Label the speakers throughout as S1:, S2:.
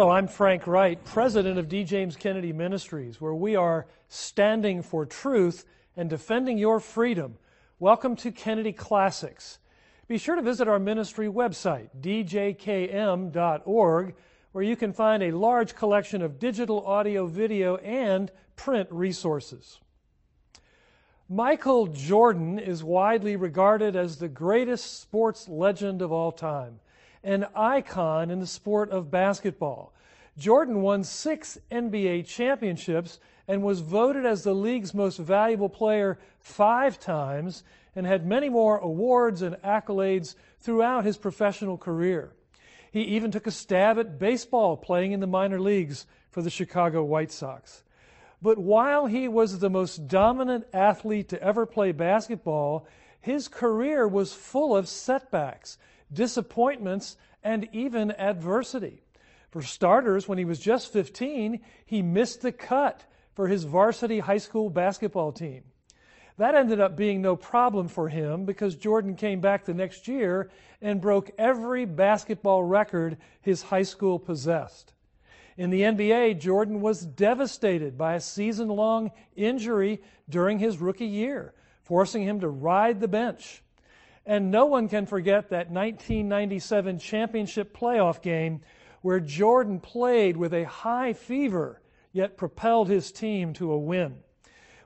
S1: Hello, I'm Frank Wright, president of D. James Kennedy Ministries, where we are standing for truth and defending your freedom. Welcome to Kennedy Classics. Be sure to visit our ministry website, djkm.org, where you can find a large collection of digital, audio, video, and print resources. Michael Jordan is widely regarded as the greatest sports legend of all time, an icon in the sport of basketball. Jordan won six NBA championships and was voted as the league's most valuable player five times and had many more awards and accolades throughout his professional career. He even took a stab at baseball playing in the minor leagues for the Chicago White Sox. But while he was the most dominant athlete to ever play basketball, his career was full of setbacks, disappointments, and even adversity. For starters, when he was just 15, he missed the cut for his varsity high school basketball team. That ended up being no problem for him because Jordan came back the next year and broke every basketball record his high school possessed. In the NBA, Jordan was devastated by a season long injury during his rookie year, forcing him to ride the bench. And no one can forget that 1997 championship playoff game where Jordan played with a high fever, yet propelled his team to a win.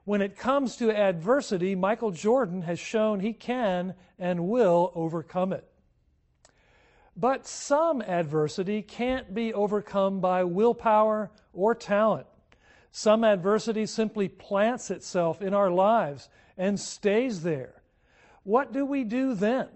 S1: When it comes to adversity, Michael Jordan has shown he can and will overcome it. But some adversity can't be overcome by willpower or talent. Some adversity simply plants itself in our lives and stays there. What do we do then?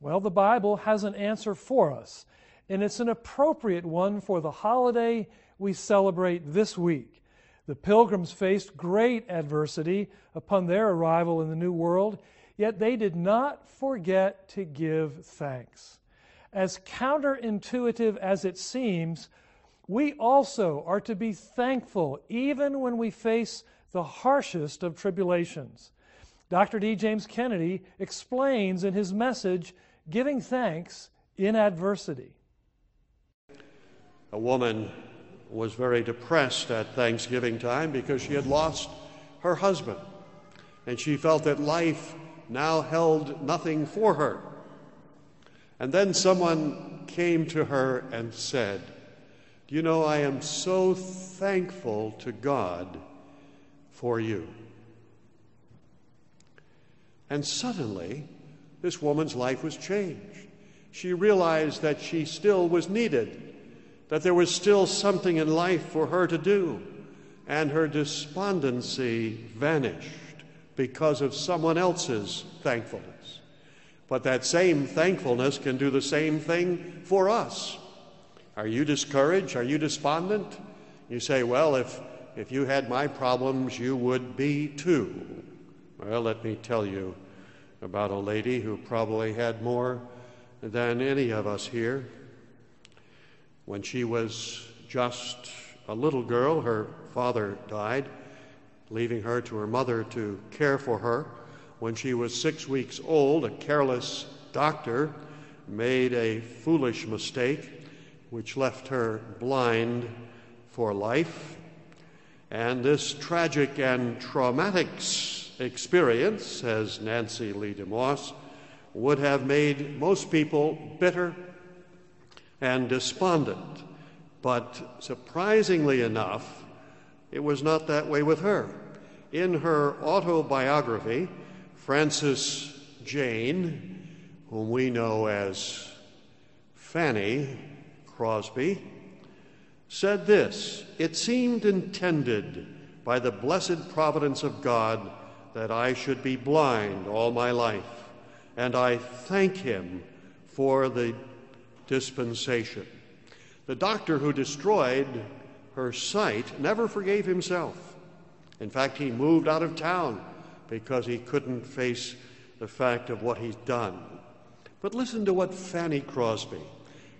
S1: Well, the Bible has an answer for us, and it's an appropriate one for the holiday we celebrate this week. The pilgrims faced great adversity upon their arrival in the New World, yet they did not forget to give thanks as counterintuitive as it seems, we also are to be thankful even when we face the harshest of tribulations. Dr. D. James Kennedy explains in his message, Giving Thanks in Adversity.
S2: A woman was very depressed at Thanksgiving time because she had lost her husband, and she felt that life now held nothing for her. And then someone came to her and said, you know, I am so thankful to God for you. And suddenly, this woman's life was changed. She realized that she still was needed, that there was still something in life for her to do, and her despondency vanished because of someone else's thankfulness. But that same thankfulness can do the same thing for us. Are you discouraged? Are you despondent? You say, well, if, if you had my problems, you would be too. Well, let me tell you about a lady who probably had more than any of us here. When she was just a little girl, her father died, leaving her to her mother to care for her. When she was six weeks old, a careless doctor made a foolish mistake which left her blind for life. And this tragic and traumatic experience, says Nancy Lee DeMoss, would have made most people bitter and despondent. But surprisingly enough, it was not that way with her. In her autobiography, Frances Jane, whom we know as Fanny Crosby, said this It seemed intended by the blessed providence of God that I should be blind all my life, and I thank Him for the dispensation. The doctor who destroyed her sight, never forgave himself. In fact, he moved out of town because he couldn't face the fact of what he's done. But listen to what Fanny Crosby.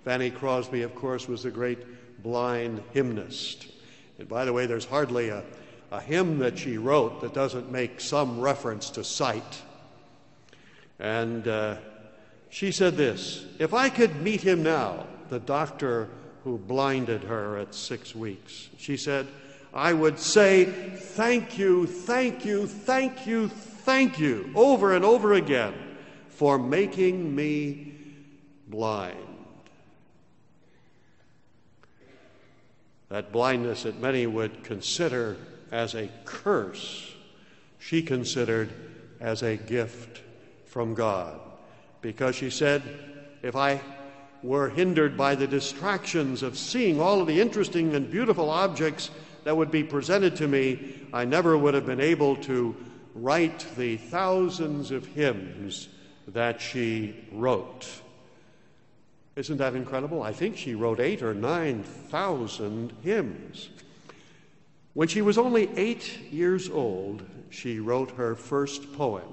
S2: Fanny Crosby, of course, was the great blind hymnist. And by the way, there's hardly a, a hymn that she wrote that doesn't make some reference to sight. And uh, she said this If I could meet him now, the doctor who blinded her at six weeks, she said, I would say, Thank you, thank you, thank you, thank you, over and over again for making me blind. That blindness that many would consider as a curse, she considered as a gift from God. Because she said, if I were hindered by the distractions of seeing all of the interesting and beautiful objects that would be presented to me, I never would have been able to write the thousands of hymns that she wrote. Isn't that incredible? I think she wrote eight or nine thousand hymns. When she was only eight years old, she wrote her first poem.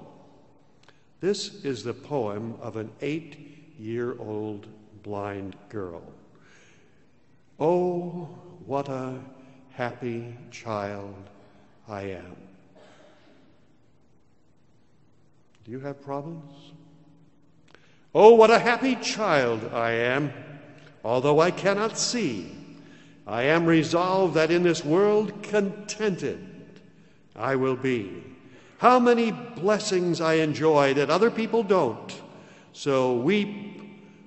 S2: This is the poem of an eight year old blind girl. Oh, what a happy child I am. Do you have problems? Oh, what a happy child I am, although I cannot see. I am resolved that in this world contented I will be. How many blessings I enjoy that other people don't. So weep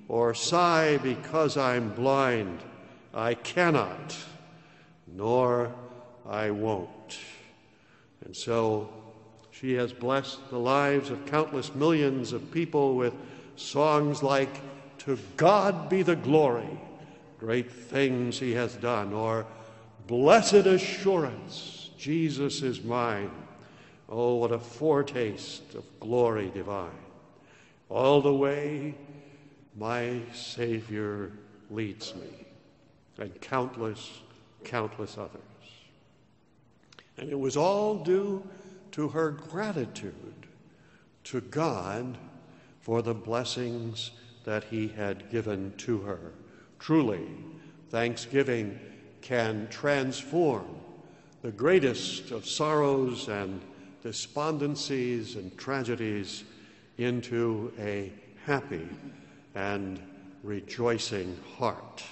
S2: or sigh because I'm blind. I cannot, nor I won't. And so she has blessed the lives of countless millions of people with songs like To God Be the Glory, Great Things He has Done, or Blessed Assurance, Jesus is Mine. Oh, what a foretaste of glory divine. All the way, my Savior leads me, and countless, countless others. And it was all due to her gratitude to God for the blessings that he had given to her. Truly, thanksgiving can transform the greatest of sorrows and despondencies and tragedies into a happy and rejoicing heart.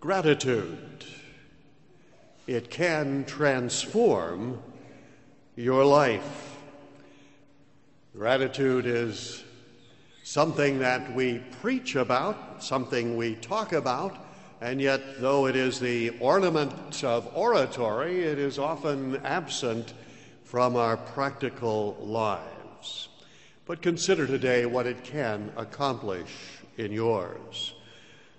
S2: Gratitude. It can transform your life. Gratitude is something that we preach about, something we talk about, and yet, though it is the ornament of oratory, it is often absent from our practical lives. But consider today what it can accomplish in yours.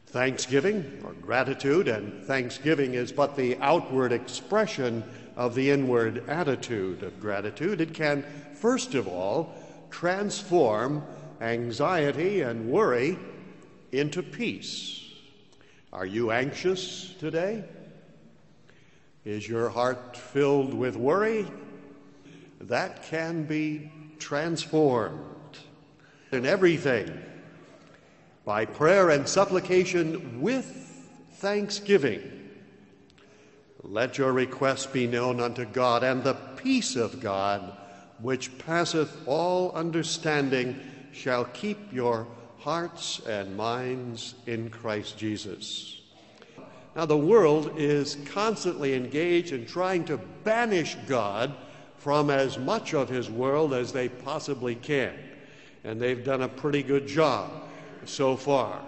S2: Thanksgiving or gratitude, and thanksgiving is but the outward expression of the inward attitude of gratitude. It can, first of all, transform anxiety and worry into peace. Are you anxious today? Is your heart filled with worry? That can be transformed in everything by prayer and supplication with thanksgiving. Let your requests be known unto God, and the peace of God which passeth all understanding, shall keep your hearts and minds in Christ Jesus. Now, the world is constantly engaged in trying to banish God from as much of his world as they possibly can. And they've done a pretty good job so far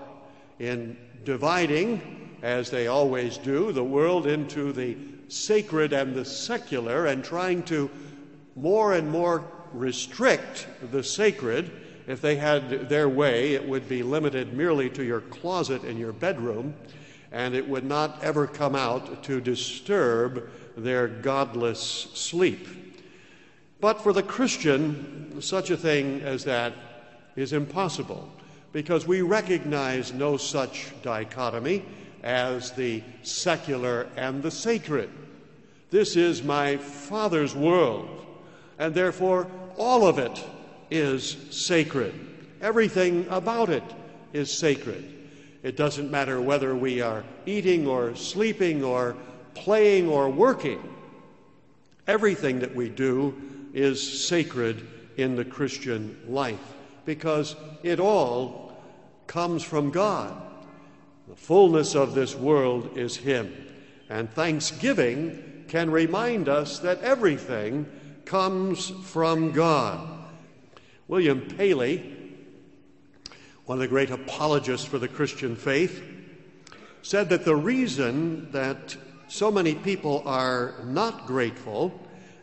S2: in dividing, as they always do, the world into the sacred and the secular and trying to more and more restrict the sacred. If they had their way, it would be limited merely to your closet and your bedroom, and it would not ever come out to disturb their godless sleep. But for the Christian, such a thing as that is impossible because we recognize no such dichotomy as the secular and the sacred. This is my Father's world, and therefore all of it is sacred. Everything about it is sacred. It doesn't matter whether we are eating or sleeping or playing or working. Everything that we do is sacred in the Christian life because it all comes from God. The fullness of this world is Him. And thanksgiving can remind us that everything comes from God. William Paley, one of the great apologists for the Christian faith, said that the reason that so many people are not grateful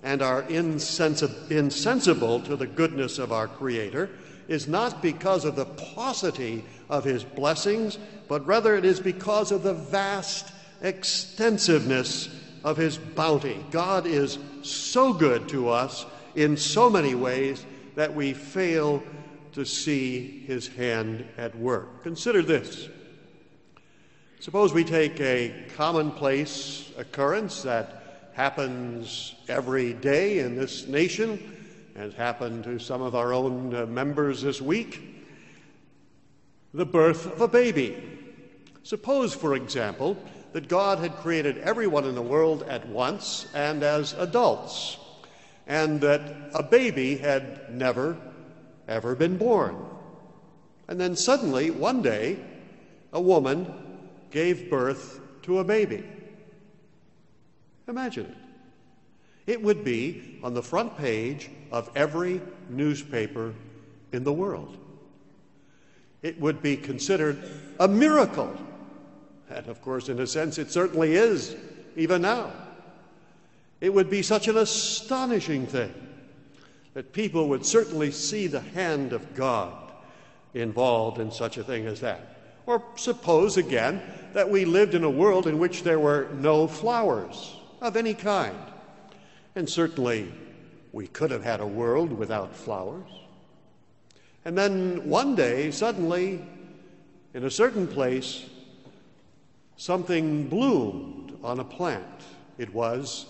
S2: and are insensi- insensible to the goodness of our Creator is not because of the paucity of His blessings, but rather it is because of the vast extensiveness of His bounty. God is so good to us in so many ways that we fail to see His hand at work. Consider this. Suppose we take a commonplace occurrence that happens every day in this nation, as happened to some of our own uh, members this week the birth of a baby. Suppose, for example, that God had created everyone in the world at once and as adults, and that a baby had never, ever been born. And then suddenly, one day, a woman gave birth to a baby. Imagine it. It would be on the front page of every newspaper in the world. It would be considered a miracle. And of course, in a sense, it certainly is, even now. It would be such an astonishing thing that people would certainly see the hand of God involved in such a thing as that. Or suppose again that we lived in a world in which there were no flowers of any kind. And certainly we could have had a world without flowers. And then one day, suddenly, in a certain place, something bloomed on a plant. It was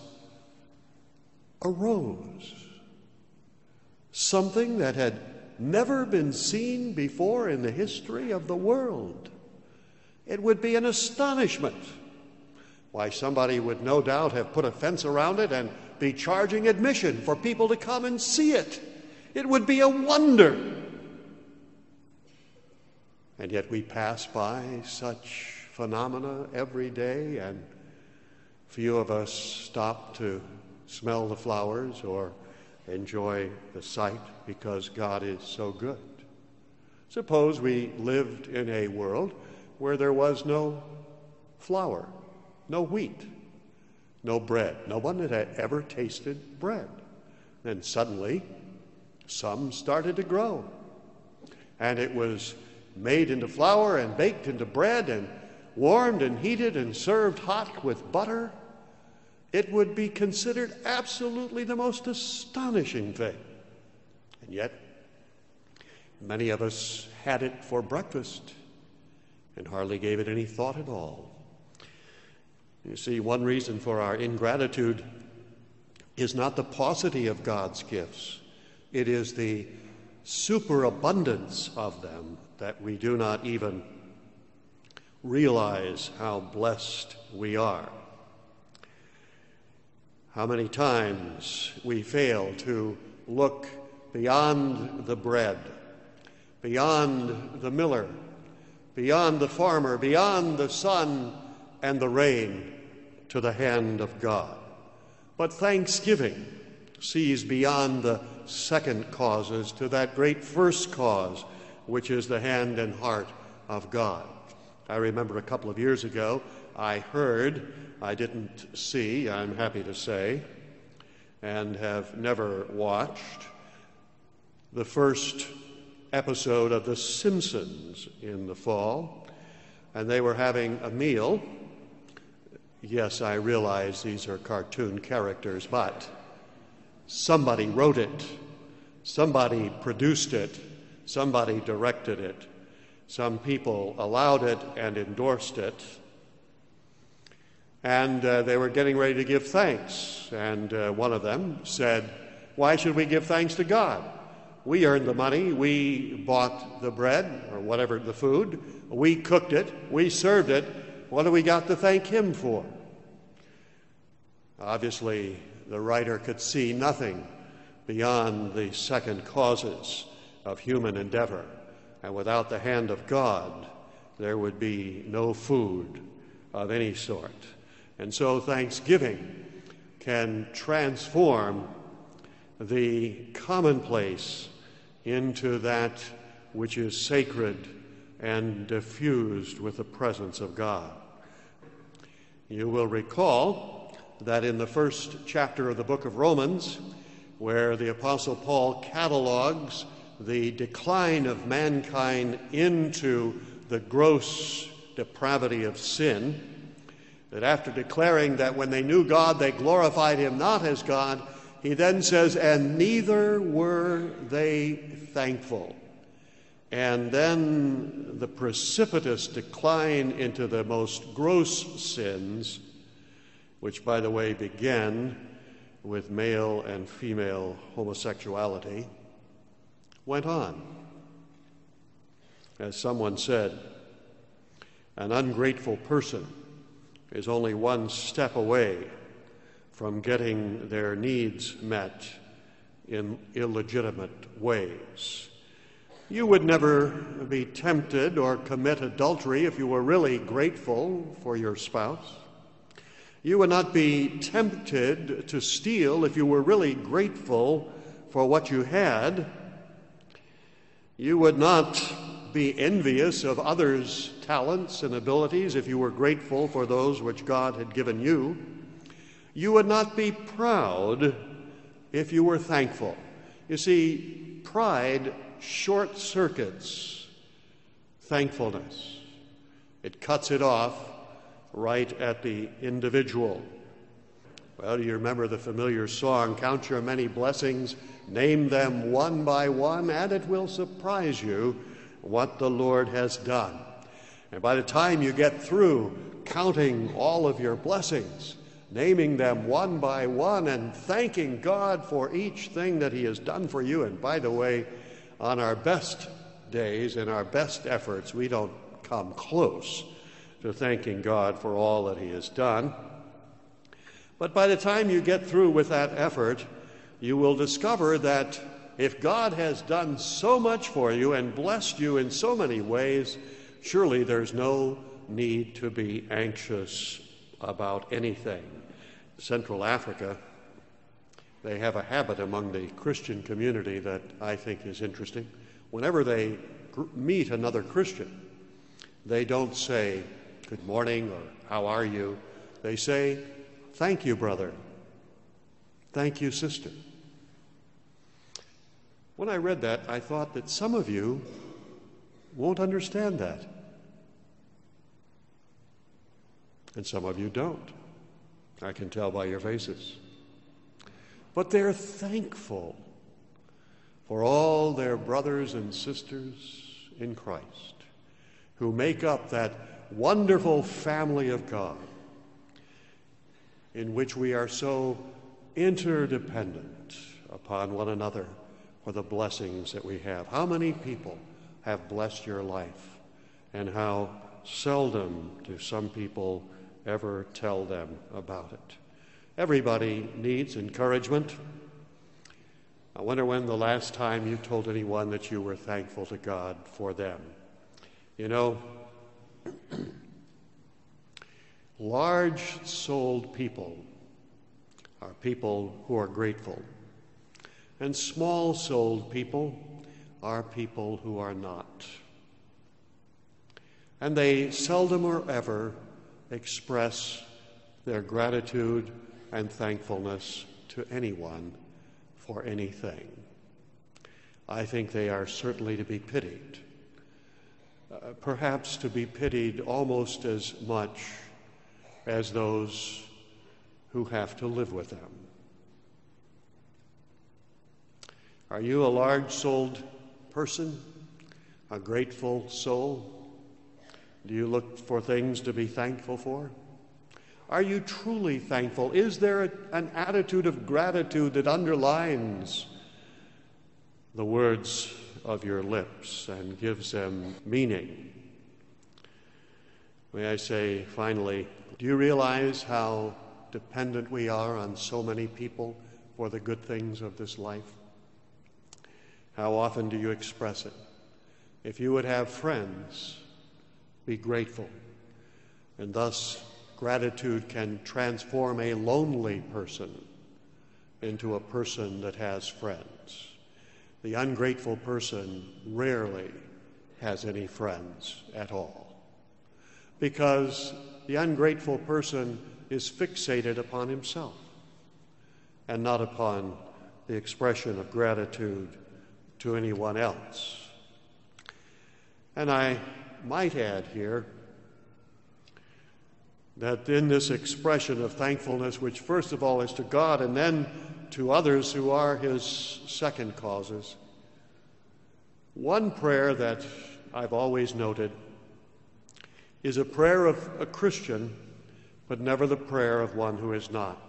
S2: a rose. Something that had never been seen before in the history of the world. It would be an astonishment. Why, somebody would no doubt have put a fence around it and be charging admission for people to come and see it. It would be a wonder. And yet we pass by such phenomena every day, and few of us stop to smell the flowers or enjoy the sight because God is so good. Suppose we lived in a world where there was no flour, no wheat, no bread. No one had ever tasted bread. Then suddenly, some started to grow. And it was made into flour and baked into bread and warmed and heated and served hot with butter it would be considered absolutely the most astonishing thing. And yet, many of us had it for breakfast and hardly gave it any thought at all. You see, one reason for our ingratitude is not the paucity of God's gifts, it is the superabundance of them that we do not even realize how blessed we are. How many times we fail to look beyond the bread, beyond the miller, beyond the farmer, beyond the sun and the rain to the hand of God. But thanksgiving sees beyond the second causes to that great first cause, which is the hand and heart of God. I remember a couple of years ago, I heard I didn't see, I'm happy to say, and have never watched the first episode of The Simpsons in the fall, and they were having a meal. Yes, I realize these are cartoon characters, but somebody wrote it, somebody produced it, somebody directed it, some people allowed it and endorsed it and uh, they were getting ready to give thanks. And uh, one of them said, Why should we give thanks to God? We earned the money, we bought the bread or whatever, the food, we cooked it, we served it. What do we got to thank Him for? Obviously, the writer could see nothing beyond the second causes of human endeavor. And without the hand of God, there would be no food of any sort. And so, thanksgiving can transform the commonplace into that which is sacred and diffused with the presence of God. You will recall that in the first chapter of the book of Romans, where the Apostle Paul catalogs the decline of mankind into the gross depravity of sin, that after declaring that when they knew God, they glorified him not as God, he then says, and neither were they thankful. And then the precipitous decline into the most gross sins, which, by the way, began with male and female homosexuality went on. As someone said, an ungrateful person is only one step away from getting their needs met in illegitimate ways. You would never be tempted or commit adultery if you were really grateful for your spouse. You would not be tempted to steal if you were really grateful for what you had. You would not be envious of others' talents and abilities if you were grateful for those which God had given you. You would not be proud if you were thankful. You see, pride short circuits thankfulness, it cuts it off right at the individual. Well, do you remember the familiar song, Count Your Many Blessings, name them one by one, and it will surprise you what the Lord has done. And by the time you get through counting all of your blessings, naming them one by one, and thanking God for each thing that He has done for you, and by the way, on our best days and our best efforts, we don't come close to thanking God for all that He has done. But by the time you get through with that effort, you will discover that if God has done so much for you and blessed you in so many ways, surely there's no need to be anxious about anything. Central Africa, they have a habit among the Christian community that I think is interesting. Whenever they meet another Christian, they don't say, good morning or how are you. They say, thank you, brother. Thank you, sister. When I read that, I thought that some of you won't understand that. And some of you don't. I can tell by your faces. But they're thankful for all their brothers and sisters in Christ who make up that wonderful family of God in which we are so interdependent upon one another for the blessings that we have. How many people have blessed your life, and how seldom do some people ever tell them about it? Everybody needs encouragement. I wonder when the last time you told anyone that you were thankful to God for them. You know, Large souled people are people who are grateful, and small souled people are people who are not. And they seldom or ever express their gratitude and thankfulness to anyone for anything. I think they are certainly to be pitied, uh, perhaps to be pitied almost as much as those who have to live with them. Are you a large souled person, a grateful soul? Do you look for things to be thankful for? Are you truly thankful? Is there a, an attitude of gratitude that underlines the words of your lips and gives them meaning? May I say finally, do you realize how dependent we are on so many people for the good things of this life? How often do you express it? If you would have friends, be grateful. And thus, gratitude can transform a lonely person into a person that has friends. The ungrateful person rarely has any friends at all because the ungrateful person is fixated upon himself and not upon the expression of gratitude to anyone else. And I might add here that in this expression of thankfulness, which first of all is to God and then to others who are his second causes, one prayer that I've always noted is a prayer of a Christian, but never the prayer of one who is not.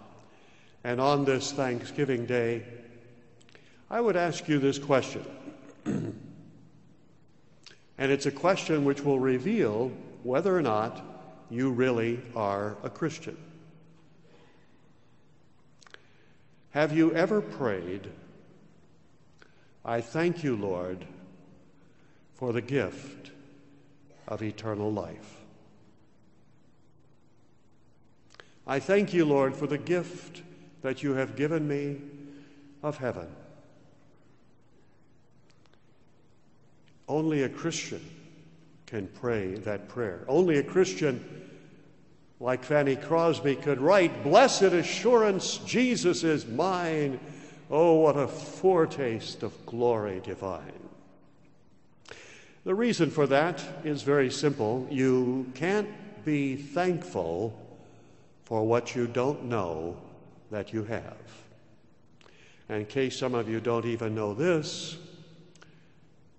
S2: And on this Thanksgiving Day, I would ask you this question. and it's a question which will reveal whether or not you really are a Christian. Have you ever prayed, I thank you, Lord, for the gift of eternal life? I thank you, Lord, for the gift that you have given me of heaven. Only a Christian can pray that prayer. Only a Christian like Fanny Crosby could write, Blessed assurance, Jesus is mine. Oh, what a foretaste of glory divine. The reason for that is very simple. You can't be thankful for what you don't know that you have. And in case some of you don't even know this,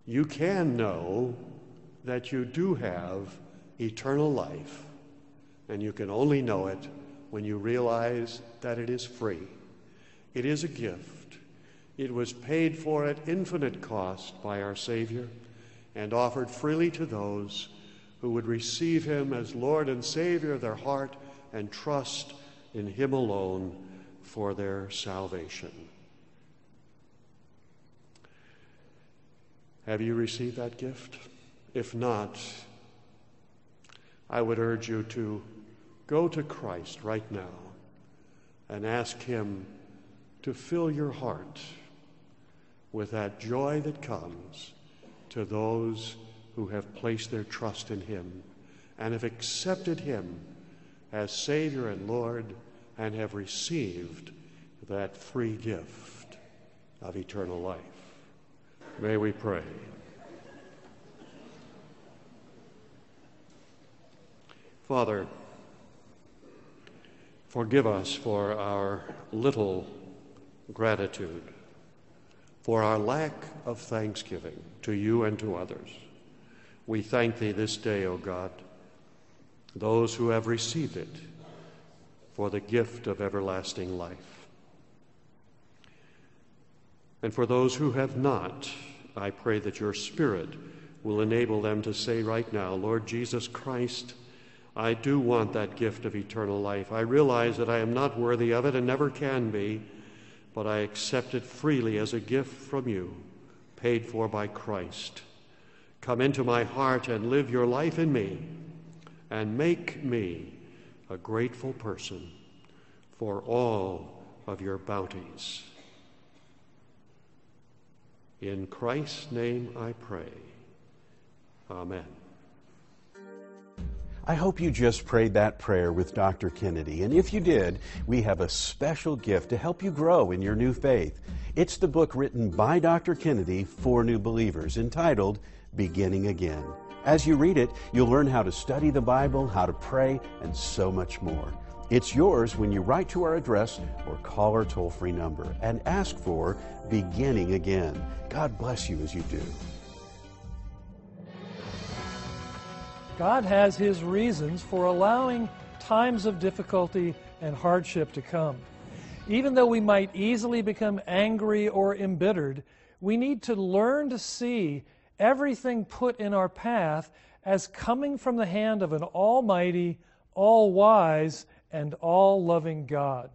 S2: you can know that you do have eternal life, and you can only know it when you realize that it is free. It is a gift. It was paid for at infinite cost by our Savior and offered freely to those who would receive Him as Lord and Savior of their heart and trust in Him alone for their salvation. Have you received that gift? If not, I would urge you to go to Christ right now and ask Him to fill your heart with that joy that comes to those who have placed their trust in Him and have accepted Him as Savior and Lord and have received that free gift of eternal life. May we pray. Father, forgive us for our little gratitude, for our lack of thanksgiving to you and to others. We thank Thee this day, O God, those who have received it for the gift of everlasting life. And for those who have not, I pray that your Spirit will enable them to say right now, Lord Jesus Christ, I do want that gift of eternal life. I realize that I am not worthy of it and never can be, but I accept it freely as a gift from you, paid for by Christ. Come into my heart and live your life in me, and make me a grateful person for all of your bounties. In Christ's name I pray. Amen.
S3: I hope you just prayed that prayer with Dr. Kennedy. And if you did, we have a special gift to help you grow in your new faith. It's the book written by Dr. Kennedy for new believers entitled Beginning Again. As you read it, you'll learn how to study the Bible, how to pray, and so much more. It's yours when you write to our address or call our toll free number and ask for Beginning Again. God bless you as you do.
S1: God has His reasons for allowing times of difficulty and hardship to come. Even though we might easily become angry or embittered, we need to learn to see everything put in our path as coming from the hand of an almighty, all wise, and all loving God.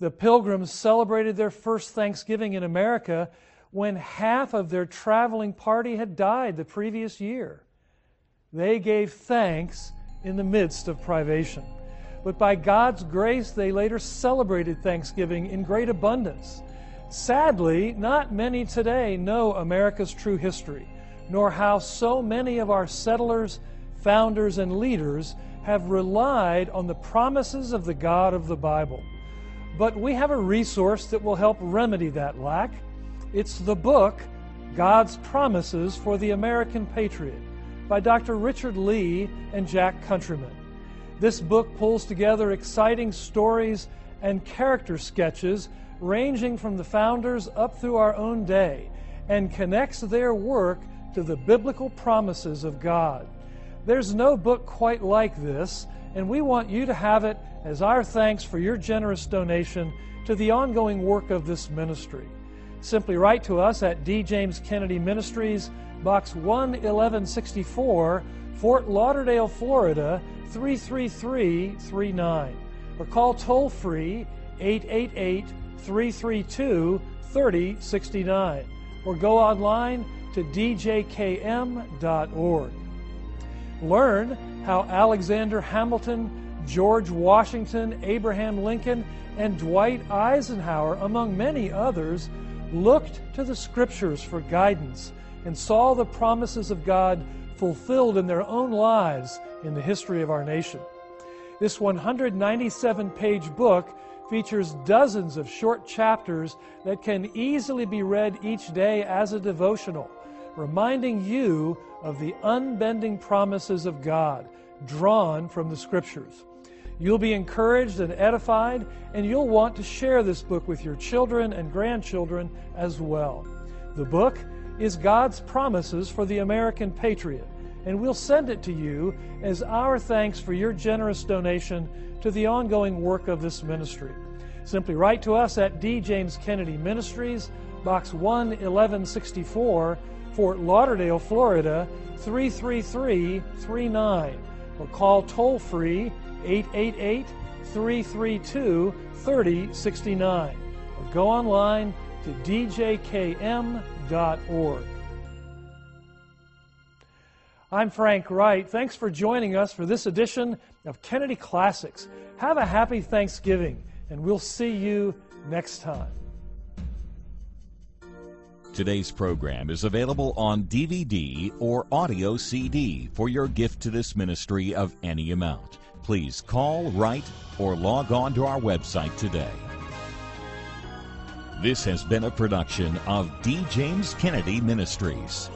S1: The pilgrims celebrated their first Thanksgiving in America when half of their traveling party had died the previous year. They gave thanks in the midst of privation. But by God's grace, they later celebrated Thanksgiving in great abundance. Sadly, not many today know America's true history, nor how so many of our settlers, founders, and leaders have relied on the promises of the God of the Bible. But we have a resource that will help remedy that lack. It's the book, God's Promises for the American Patriot, by Dr. Richard Lee and Jack Countryman. This book pulls together exciting stories and character sketches ranging from the founders up through our own day and connects their work to the biblical promises of God. There's no book quite like this, and we want you to have it as our thanks for your generous donation to the ongoing work of this ministry. Simply write to us at D. James Kennedy Ministries, Box 11164, Fort Lauderdale, Florida 33339, or call toll free 888 332 3069, or go online to djkm.org. Learn how Alexander Hamilton, George Washington, Abraham Lincoln, and Dwight Eisenhower, among many others, looked to the Scriptures for guidance and saw the promises of God fulfilled in their own lives in the history of our nation. This 197 page book features dozens of short chapters that can easily be read each day as a devotional, reminding you of the unbending promises of God drawn from the Scriptures. You'll be encouraged and edified, and you'll want to share this book with your children and grandchildren as well. The book is God's Promises for the American Patriot, and we'll send it to you as our thanks for your generous donation to the ongoing work of this ministry. Simply write to us at D. James Kennedy Ministries, Box 11164, Fort Lauderdale, Florida 33339, or call toll free 888 332 3069, or go online to djkm.org. I'm Frank Wright. Thanks for joining us for this edition of Kennedy Classics. Have a happy Thanksgiving, and we'll see you next time.
S4: Today's program is available on DVD or audio CD for your gift to this ministry of any amount. Please call, write, or log on to our website today. This has been a production of D. James Kennedy Ministries.